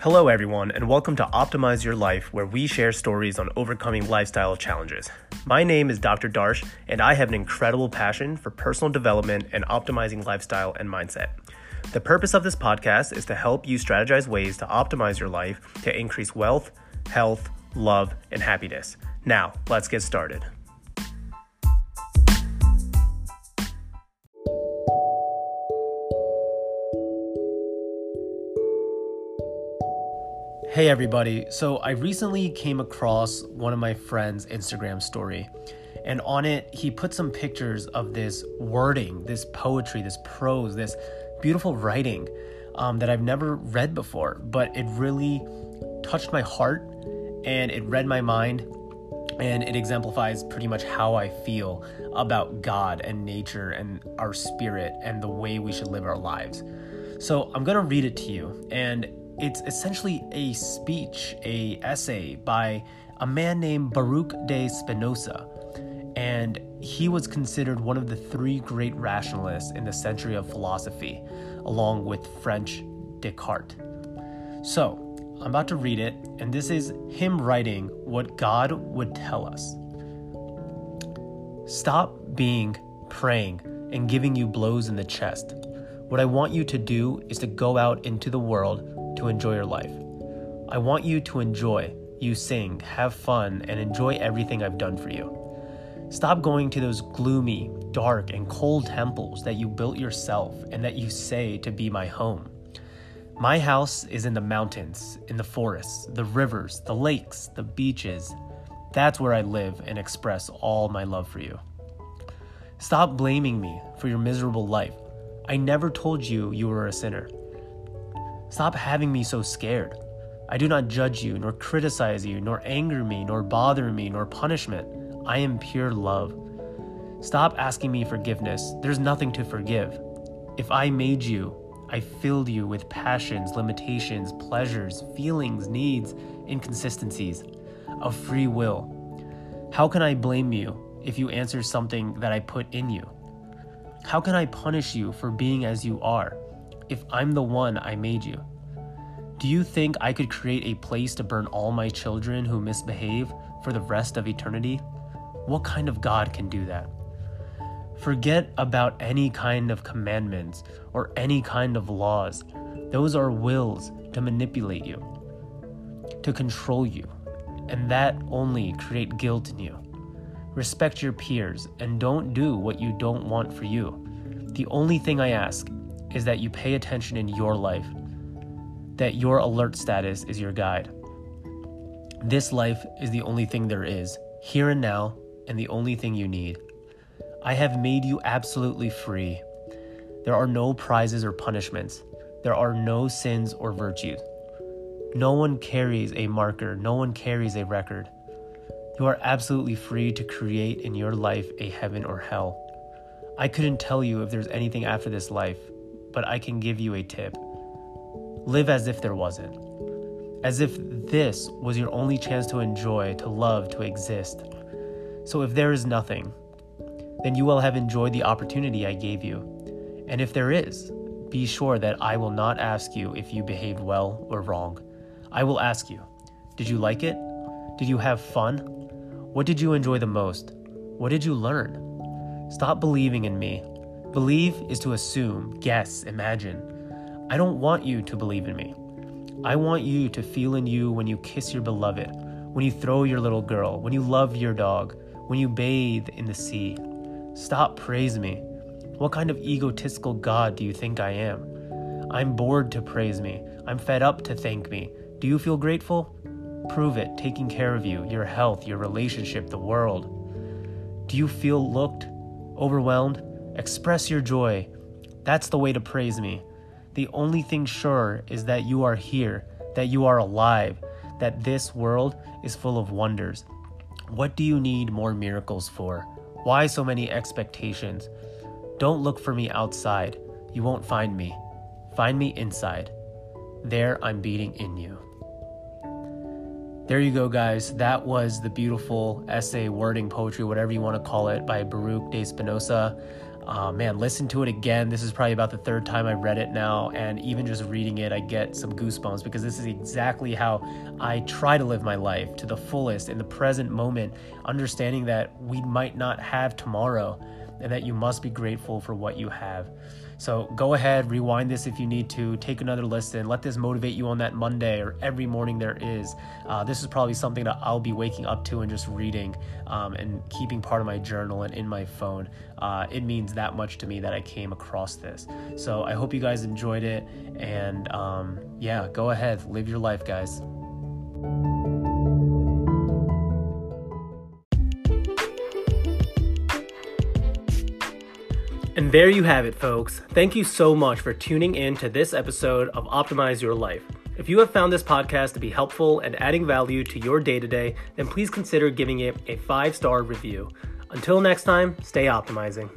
Hello, everyone, and welcome to Optimize Your Life, where we share stories on overcoming lifestyle challenges. My name is Dr. Darsh, and I have an incredible passion for personal development and optimizing lifestyle and mindset. The purpose of this podcast is to help you strategize ways to optimize your life to increase wealth, health, love, and happiness. Now, let's get started. Hey everybody. So I recently came across one of my friend's Instagram story. And on it, he put some pictures of this wording, this poetry, this prose, this beautiful writing um, that I've never read before. But it really touched my heart and it read my mind. And it exemplifies pretty much how I feel about God and nature and our spirit and the way we should live our lives. So I'm to read it to you. And it's essentially a speech, a essay by a man named Baruch de Spinoza. And he was considered one of the three great rationalists in the century of philosophy, along with French Descartes. So, I'm about to read it, and this is him writing what God would tell us. Stop being praying and giving you blows in the chest. What I want you to do is to go out into the world to enjoy your life. I want you to enjoy, you sing, have fun, and enjoy everything I've done for you. Stop going to those gloomy, dark, and cold temples that you built yourself and that you say to be my home. My house is in the mountains, in the forests, the rivers, the lakes, the beaches. That's where I live and express all my love for you. Stop blaming me for your miserable life. I never told you you were a sinner. Stop having me so scared. I do not judge you, nor criticize you, nor anger me, nor bother me, nor punishment. I am pure love. Stop asking me forgiveness. There's nothing to forgive. If I made you, I filled you with passions, limitations, pleasures, feelings, needs, inconsistencies, of free will. How can I blame you if you answer something that I put in you? How can I punish you for being as you are? If I'm the one I made you? Do you think I could create a place to burn all my children who misbehave for the rest of eternity? What kind of God can do that? Forget about any kind of commandments or any kind of laws. Those are wills to manipulate you, to control you, and that only create guilt in you. Respect your peers and don't do what you don't want for you. The only thing I ask is that you pay attention in your life, that your alert status is your guide. This life is the only thing there is, here and now, and the only thing you need. I have made you absolutely free. There are no prizes or punishments. There are no sins or virtues. No one carries a marker, no one carries a record. You are absolutely free to create in your life a heaven or hell. I couldn't tell you if there's anything after this life, but I can give you a tip. Live as if there wasn't. As if this was your only chance to enjoy, to love, to exist. So if there is nothing, then you will have enjoyed the opportunity I gave you. And if there is, be sure that I will not ask you if you behaved well or wrong. I will ask you Did you like it? Did you have fun? What did you enjoy the most? What did you learn? Stop believing in me Believe is to assume, guess, imagine. I don't want you to believe in me. I want you to feel in you when you kiss your beloved, when you throw your little girl, when you love your dog, when you bathe in the sea. Stop praise me. What kind of egotistical God do you think I am? I'm bored to praise me. I'm fed up to thank me. Do you feel grateful? Prove it, taking care of you, your health, your relationship, the world. Do you feel looked, overwhelmed? Express your joy. That's the way to praise me. The only thing sure is that you are here, that you are alive, that this world is full of wonders. What do you need more miracles for? Why so many expectations? Don't look for me outside. You won't find me. Find me inside. There I'm beating in you. There you go, guys. That was the beautiful essay, wording, poetry, whatever you want to call it, by Baruch de Spinoza. Uh, man, listen to it again. This is probably about the third time I've read it now, and even just reading it, I get some goosebumps because this is exactly how I try to live my life to the fullest in the present moment, understanding that we might not have tomorrow and that you must be grateful for what you have. So go ahead, rewind this if you need to, take another listen, let this motivate you on that Monday or every morning there is. Uh, this is probably something that I'll be waking up to and just reading um, and keeping part of my journal and in my phone. Uh, it means that much to me that I came across this. So I hope you guys enjoyed it. And um, yeah, go ahead, live your life, guys. And there you have it, folks. Thank you so much for tuning in to this episode of Optimize Your Life. If you have found this podcast to be helpful and adding value to your day to day, then please consider giving it a five star review. Until next time, stay optimizing.